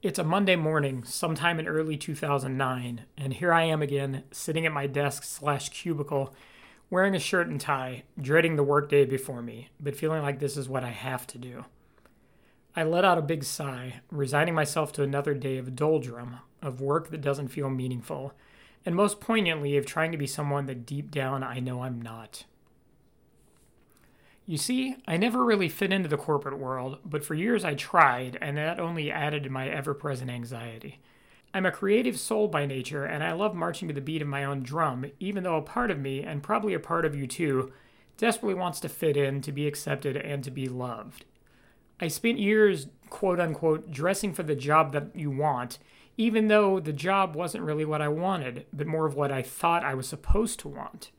It's a Monday morning, sometime in early 2009, and here I am again, sitting at my desk slash cubicle, wearing a shirt and tie, dreading the workday before me, but feeling like this is what I have to do. I let out a big sigh, resigning myself to another day of doldrum, of work that doesn't feel meaningful, and most poignantly, of trying to be someone that deep down I know I'm not. You see, I never really fit into the corporate world, but for years I tried, and that only added to my ever present anxiety. I'm a creative soul by nature, and I love marching to the beat of my own drum, even though a part of me, and probably a part of you too, desperately wants to fit in, to be accepted, and to be loved. I spent years, quote unquote, dressing for the job that you want, even though the job wasn't really what I wanted, but more of what I thought I was supposed to want.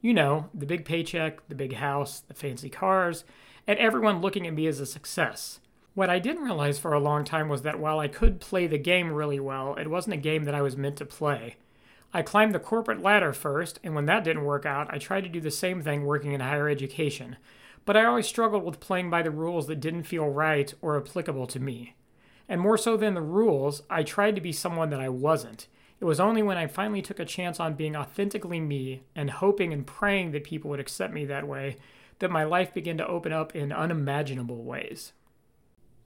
You know, the big paycheck, the big house, the fancy cars, and everyone looking at me as a success. What I didn't realize for a long time was that while I could play the game really well, it wasn't a game that I was meant to play. I climbed the corporate ladder first, and when that didn't work out, I tried to do the same thing working in higher education. But I always struggled with playing by the rules that didn't feel right or applicable to me. And more so than the rules, I tried to be someone that I wasn't. It was only when I finally took a chance on being authentically me and hoping and praying that people would accept me that way that my life began to open up in unimaginable ways.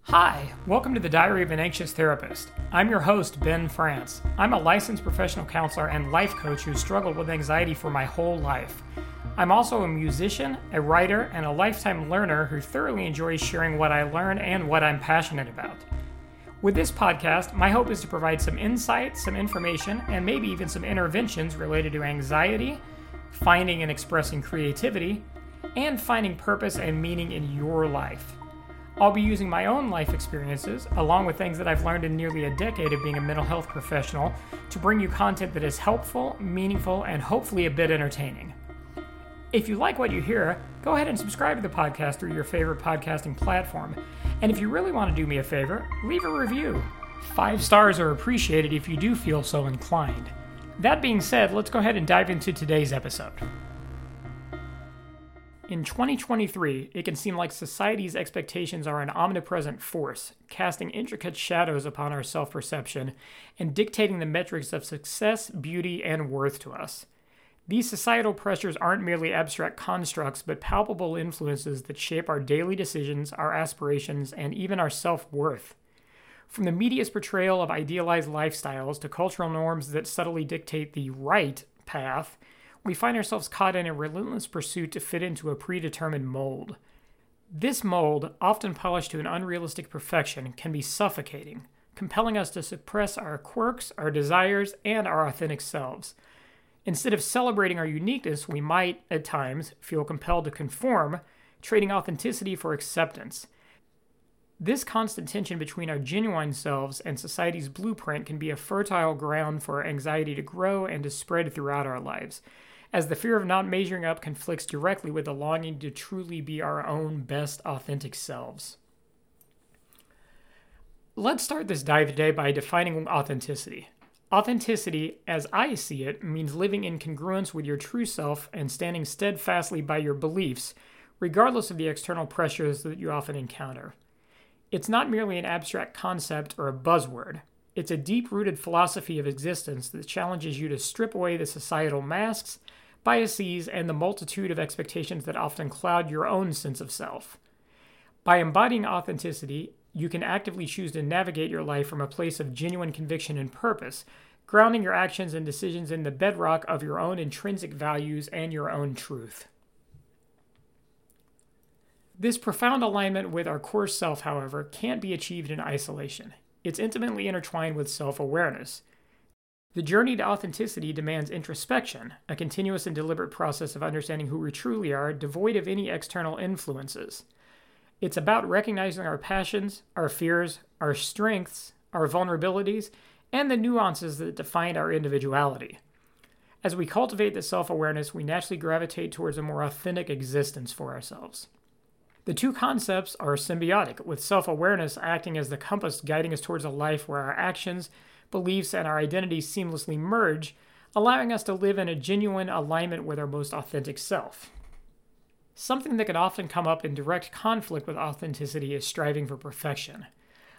Hi, welcome to the Diary of an Anxious Therapist. I'm your host, Ben France. I'm a licensed professional counselor and life coach who struggled with anxiety for my whole life. I'm also a musician, a writer, and a lifetime learner who thoroughly enjoys sharing what I learn and what I'm passionate about. With this podcast, my hope is to provide some insight, some information, and maybe even some interventions related to anxiety, finding and expressing creativity, and finding purpose and meaning in your life. I'll be using my own life experiences, along with things that I've learned in nearly a decade of being a mental health professional, to bring you content that is helpful, meaningful, and hopefully a bit entertaining. If you like what you hear, go ahead and subscribe to the podcast through your favorite podcasting platform. And if you really want to do me a favor, leave a review. Five stars are appreciated if you do feel so inclined. That being said, let's go ahead and dive into today's episode. In 2023, it can seem like society's expectations are an omnipresent force, casting intricate shadows upon our self perception and dictating the metrics of success, beauty, and worth to us. These societal pressures aren't merely abstract constructs, but palpable influences that shape our daily decisions, our aspirations, and even our self worth. From the media's portrayal of idealized lifestyles to cultural norms that subtly dictate the right path, we find ourselves caught in a relentless pursuit to fit into a predetermined mold. This mold, often polished to an unrealistic perfection, can be suffocating, compelling us to suppress our quirks, our desires, and our authentic selves. Instead of celebrating our uniqueness, we might, at times, feel compelled to conform, trading authenticity for acceptance. This constant tension between our genuine selves and society's blueprint can be a fertile ground for anxiety to grow and to spread throughout our lives, as the fear of not measuring up conflicts directly with the longing to truly be our own best authentic selves. Let's start this dive today by defining authenticity. Authenticity, as I see it, means living in congruence with your true self and standing steadfastly by your beliefs, regardless of the external pressures that you often encounter. It's not merely an abstract concept or a buzzword. It's a deep rooted philosophy of existence that challenges you to strip away the societal masks, biases, and the multitude of expectations that often cloud your own sense of self. By embodying authenticity, you can actively choose to navigate your life from a place of genuine conviction and purpose, grounding your actions and decisions in the bedrock of your own intrinsic values and your own truth. This profound alignment with our core self, however, can't be achieved in isolation. It's intimately intertwined with self awareness. The journey to authenticity demands introspection, a continuous and deliberate process of understanding who we truly are, devoid of any external influences. It's about recognizing our passions, our fears, our strengths, our vulnerabilities, and the nuances that define our individuality. As we cultivate this self awareness, we naturally gravitate towards a more authentic existence for ourselves. The two concepts are symbiotic, with self awareness acting as the compass guiding us towards a life where our actions, beliefs, and our identities seamlessly merge, allowing us to live in a genuine alignment with our most authentic self. Something that can often come up in direct conflict with authenticity is striving for perfection.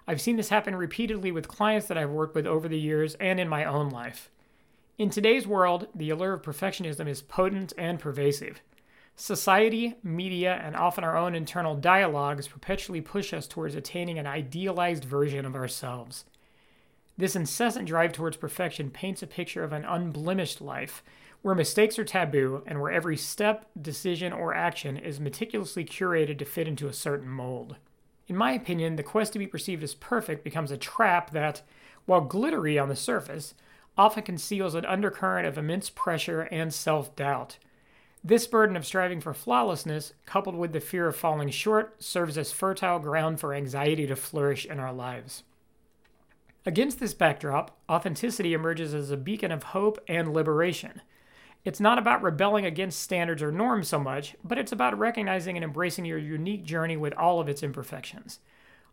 I've seen this happen repeatedly with clients that I've worked with over the years and in my own life. In today's world, the allure of perfectionism is potent and pervasive. Society, media, and often our own internal dialogues perpetually push us towards attaining an idealized version of ourselves. This incessant drive towards perfection paints a picture of an unblemished life, where mistakes are taboo and where every step, decision, or action is meticulously curated to fit into a certain mold. In my opinion, the quest to be perceived as perfect becomes a trap that, while glittery on the surface, often conceals an undercurrent of immense pressure and self doubt. This burden of striving for flawlessness, coupled with the fear of falling short, serves as fertile ground for anxiety to flourish in our lives. Against this backdrop, authenticity emerges as a beacon of hope and liberation. It's not about rebelling against standards or norms so much, but it's about recognizing and embracing your unique journey with all of its imperfections.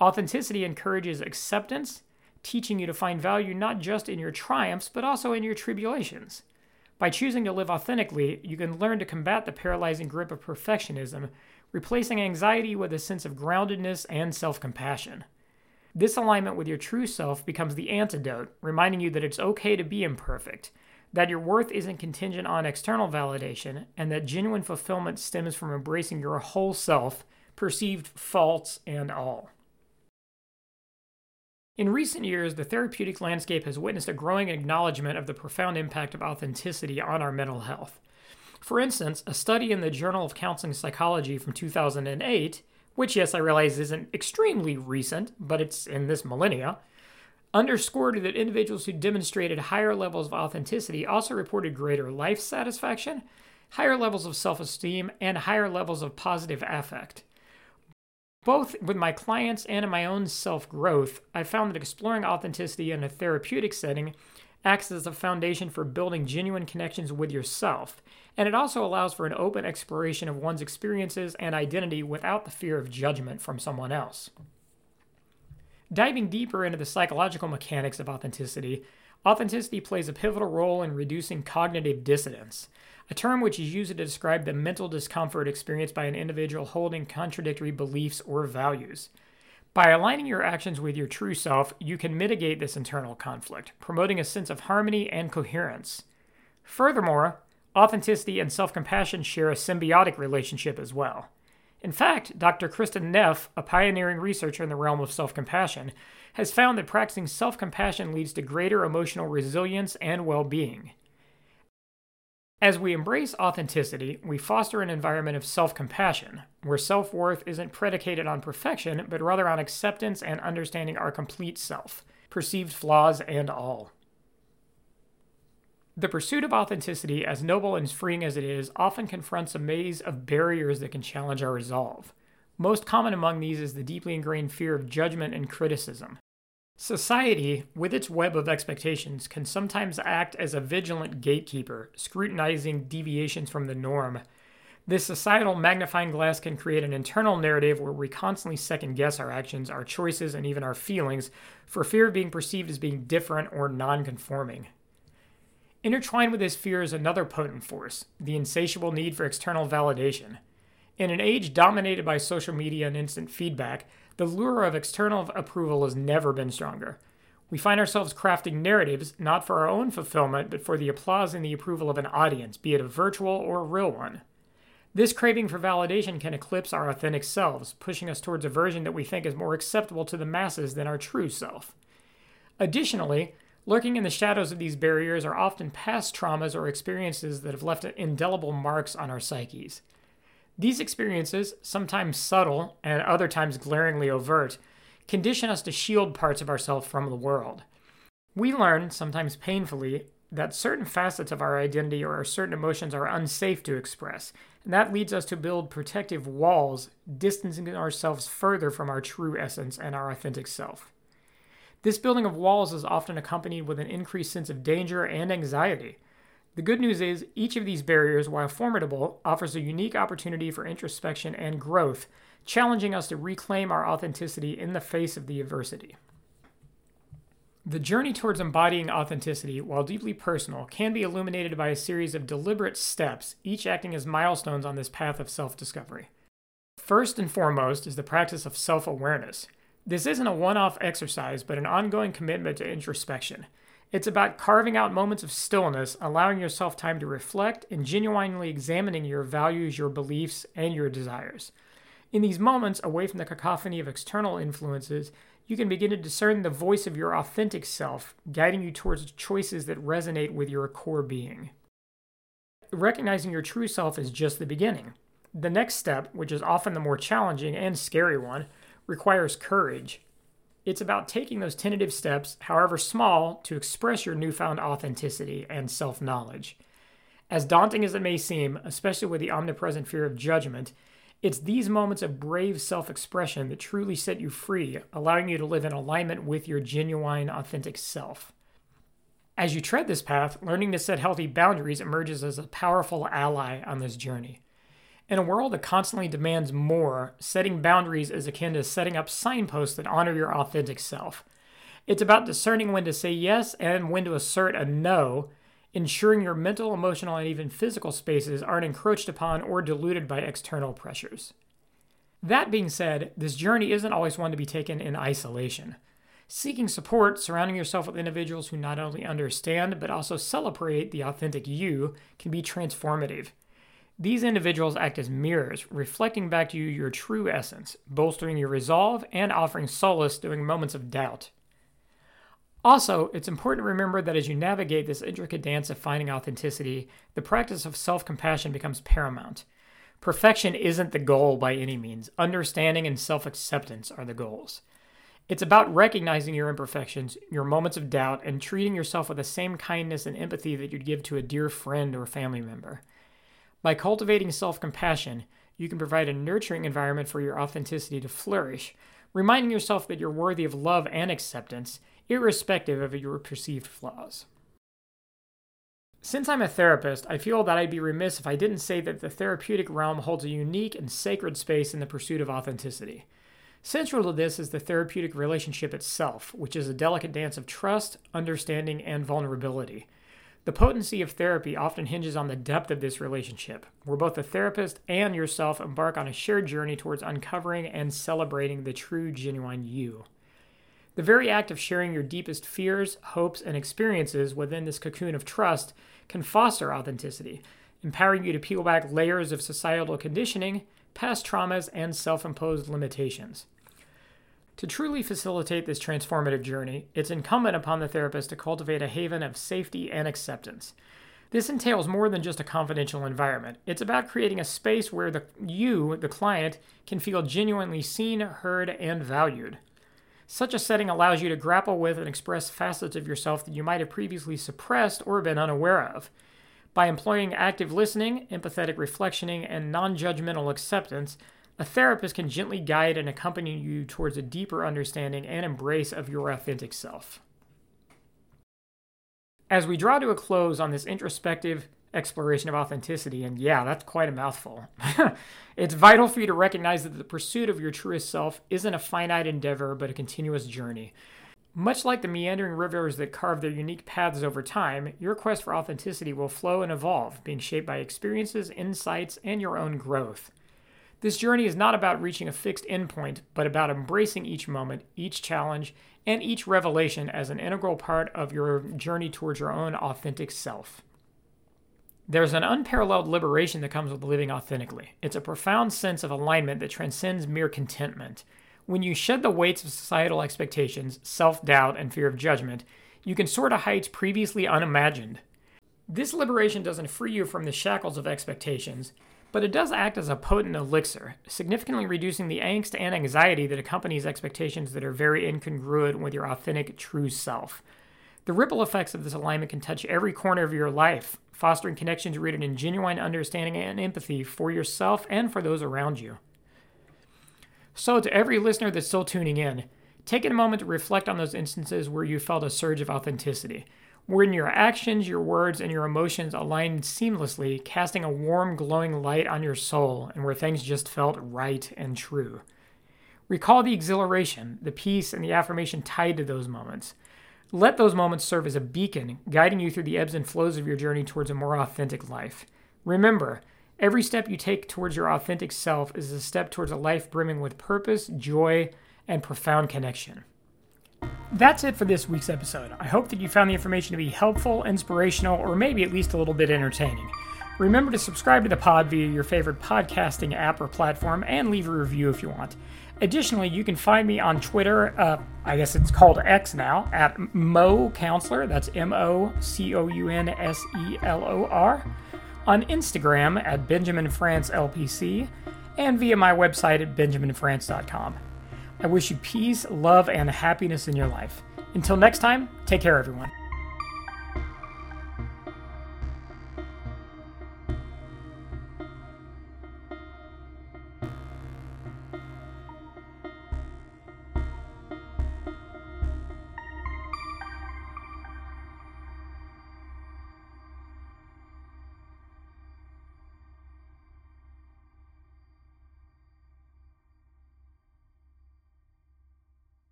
Authenticity encourages acceptance, teaching you to find value not just in your triumphs, but also in your tribulations. By choosing to live authentically, you can learn to combat the paralyzing grip of perfectionism, replacing anxiety with a sense of groundedness and self compassion. This alignment with your true self becomes the antidote, reminding you that it's okay to be imperfect, that your worth isn't contingent on external validation, and that genuine fulfillment stems from embracing your whole self, perceived faults and all. In recent years, the therapeutic landscape has witnessed a growing acknowledgement of the profound impact of authenticity on our mental health. For instance, a study in the Journal of Counseling Psychology from 2008 which, yes, I realize isn't extremely recent, but it's in this millennia, underscored that individuals who demonstrated higher levels of authenticity also reported greater life satisfaction, higher levels of self esteem, and higher levels of positive affect. Both with my clients and in my own self growth, I found that exploring authenticity in a therapeutic setting acts as a foundation for building genuine connections with yourself, and it also allows for an open exploration of one's experiences and identity without the fear of judgment from someone else. Diving deeper into the psychological mechanics of authenticity, authenticity plays a pivotal role in reducing cognitive dissonance, a term which is used to describe the mental discomfort experienced by an individual holding contradictory beliefs or values. By aligning your actions with your true self, you can mitigate this internal conflict, promoting a sense of harmony and coherence. Furthermore, authenticity and self compassion share a symbiotic relationship as well. In fact, Dr. Kristin Neff, a pioneering researcher in the realm of self compassion, has found that practicing self compassion leads to greater emotional resilience and well being. As we embrace authenticity, we foster an environment of self compassion, where self worth isn't predicated on perfection, but rather on acceptance and understanding our complete self, perceived flaws and all. The pursuit of authenticity, as noble and freeing as it is, often confronts a maze of barriers that can challenge our resolve. Most common among these is the deeply ingrained fear of judgment and criticism, Society, with its web of expectations, can sometimes act as a vigilant gatekeeper, scrutinizing deviations from the norm. This societal magnifying glass can create an internal narrative where we constantly second guess our actions, our choices, and even our feelings for fear of being perceived as being different or non conforming. Intertwined with this fear is another potent force the insatiable need for external validation. In an age dominated by social media and instant feedback, the lure of external approval has never been stronger. We find ourselves crafting narratives not for our own fulfillment, but for the applause and the approval of an audience, be it a virtual or a real one. This craving for validation can eclipse our authentic selves, pushing us towards a version that we think is more acceptable to the masses than our true self. Additionally, lurking in the shadows of these barriers are often past traumas or experiences that have left indelible marks on our psyches. These experiences, sometimes subtle and other times glaringly overt, condition us to shield parts of ourselves from the world. We learn, sometimes painfully, that certain facets of our identity or our certain emotions are unsafe to express, and that leads us to build protective walls, distancing ourselves further from our true essence and our authentic self. This building of walls is often accompanied with an increased sense of danger and anxiety. The good news is, each of these barriers, while formidable, offers a unique opportunity for introspection and growth, challenging us to reclaim our authenticity in the face of the adversity. The journey towards embodying authenticity, while deeply personal, can be illuminated by a series of deliberate steps, each acting as milestones on this path of self discovery. First and foremost is the practice of self awareness, This isn't a one off exercise, but an ongoing commitment to introspection. It's about carving out moments of stillness, allowing yourself time to reflect, and genuinely examining your values, your beliefs, and your desires. In these moments, away from the cacophony of external influences, you can begin to discern the voice of your authentic self, guiding you towards choices that resonate with your core being. Recognizing your true self is just the beginning. The next step, which is often the more challenging and scary one, requires courage. It's about taking those tentative steps, however small, to express your newfound authenticity and self knowledge. As daunting as it may seem, especially with the omnipresent fear of judgment, it's these moments of brave self expression that truly set you free, allowing you to live in alignment with your genuine, authentic self. As you tread this path, learning to set healthy boundaries emerges as a powerful ally on this journey. In a world that constantly demands more, setting boundaries is akin to setting up signposts that honor your authentic self. It's about discerning when to say yes and when to assert a no, ensuring your mental, emotional, and even physical spaces aren't encroached upon or diluted by external pressures. That being said, this journey isn't always one to be taken in isolation. Seeking support, surrounding yourself with individuals who not only understand but also celebrate the authentic you, can be transformative. These individuals act as mirrors, reflecting back to you your true essence, bolstering your resolve and offering solace during moments of doubt. Also, it's important to remember that as you navigate this intricate dance of finding authenticity, the practice of self compassion becomes paramount. Perfection isn't the goal by any means, understanding and self acceptance are the goals. It's about recognizing your imperfections, your moments of doubt, and treating yourself with the same kindness and empathy that you'd give to a dear friend or family member. By cultivating self compassion, you can provide a nurturing environment for your authenticity to flourish, reminding yourself that you're worthy of love and acceptance, irrespective of your perceived flaws. Since I'm a therapist, I feel that I'd be remiss if I didn't say that the therapeutic realm holds a unique and sacred space in the pursuit of authenticity. Central to this is the therapeutic relationship itself, which is a delicate dance of trust, understanding, and vulnerability. The potency of therapy often hinges on the depth of this relationship, where both the therapist and yourself embark on a shared journey towards uncovering and celebrating the true, genuine you. The very act of sharing your deepest fears, hopes, and experiences within this cocoon of trust can foster authenticity, empowering you to peel back layers of societal conditioning, past traumas, and self imposed limitations. To truly facilitate this transformative journey, it's incumbent upon the therapist to cultivate a haven of safety and acceptance. This entails more than just a confidential environment. It's about creating a space where the you, the client, can feel genuinely seen, heard, and valued. Such a setting allows you to grapple with and express facets of yourself that you might have previously suppressed or been unaware of. By employing active listening, empathetic reflectioning, and non judgmental acceptance, a therapist can gently guide and accompany you towards a deeper understanding and embrace of your authentic self. As we draw to a close on this introspective exploration of authenticity, and yeah, that's quite a mouthful, it's vital for you to recognize that the pursuit of your truest self isn't a finite endeavor, but a continuous journey. Much like the meandering rivers that carve their unique paths over time, your quest for authenticity will flow and evolve, being shaped by experiences, insights, and your own growth. This journey is not about reaching a fixed endpoint, but about embracing each moment, each challenge, and each revelation as an integral part of your journey towards your own authentic self. There's an unparalleled liberation that comes with living authentically. It's a profound sense of alignment that transcends mere contentment. When you shed the weights of societal expectations, self doubt, and fear of judgment, you can soar to heights previously unimagined. This liberation doesn't free you from the shackles of expectations, but it does act as a potent elixir, significantly reducing the angst and anxiety that accompanies expectations that are very incongruent with your authentic, true self. The ripple effects of this alignment can touch every corner of your life, fostering connections rooted in genuine understanding and empathy for yourself and for those around you. So, to every listener that's still tuning in, take a moment to reflect on those instances where you felt a surge of authenticity wherein your actions, your words, and your emotions aligned seamlessly, casting a warm, glowing light on your soul, and where things just felt right and true. Recall the exhilaration, the peace, and the affirmation tied to those moments. Let those moments serve as a beacon, guiding you through the ebbs and flows of your journey towards a more authentic life. Remember, every step you take towards your authentic self is a step towards a life brimming with purpose, joy, and profound connection. That's it for this week's episode. I hope that you found the information to be helpful, inspirational, or maybe at least a little bit entertaining. Remember to subscribe to the pod via your favorite podcasting app or platform and leave a review if you want. Additionally, you can find me on Twitter, uh, I guess it's called X now, at Mo Counselor. That's M O C O U N S E L O R. On Instagram at Benjamin France LPC, and via my website at benjaminfrance.com. I wish you peace, love, and happiness in your life. Until next time, take care, everyone.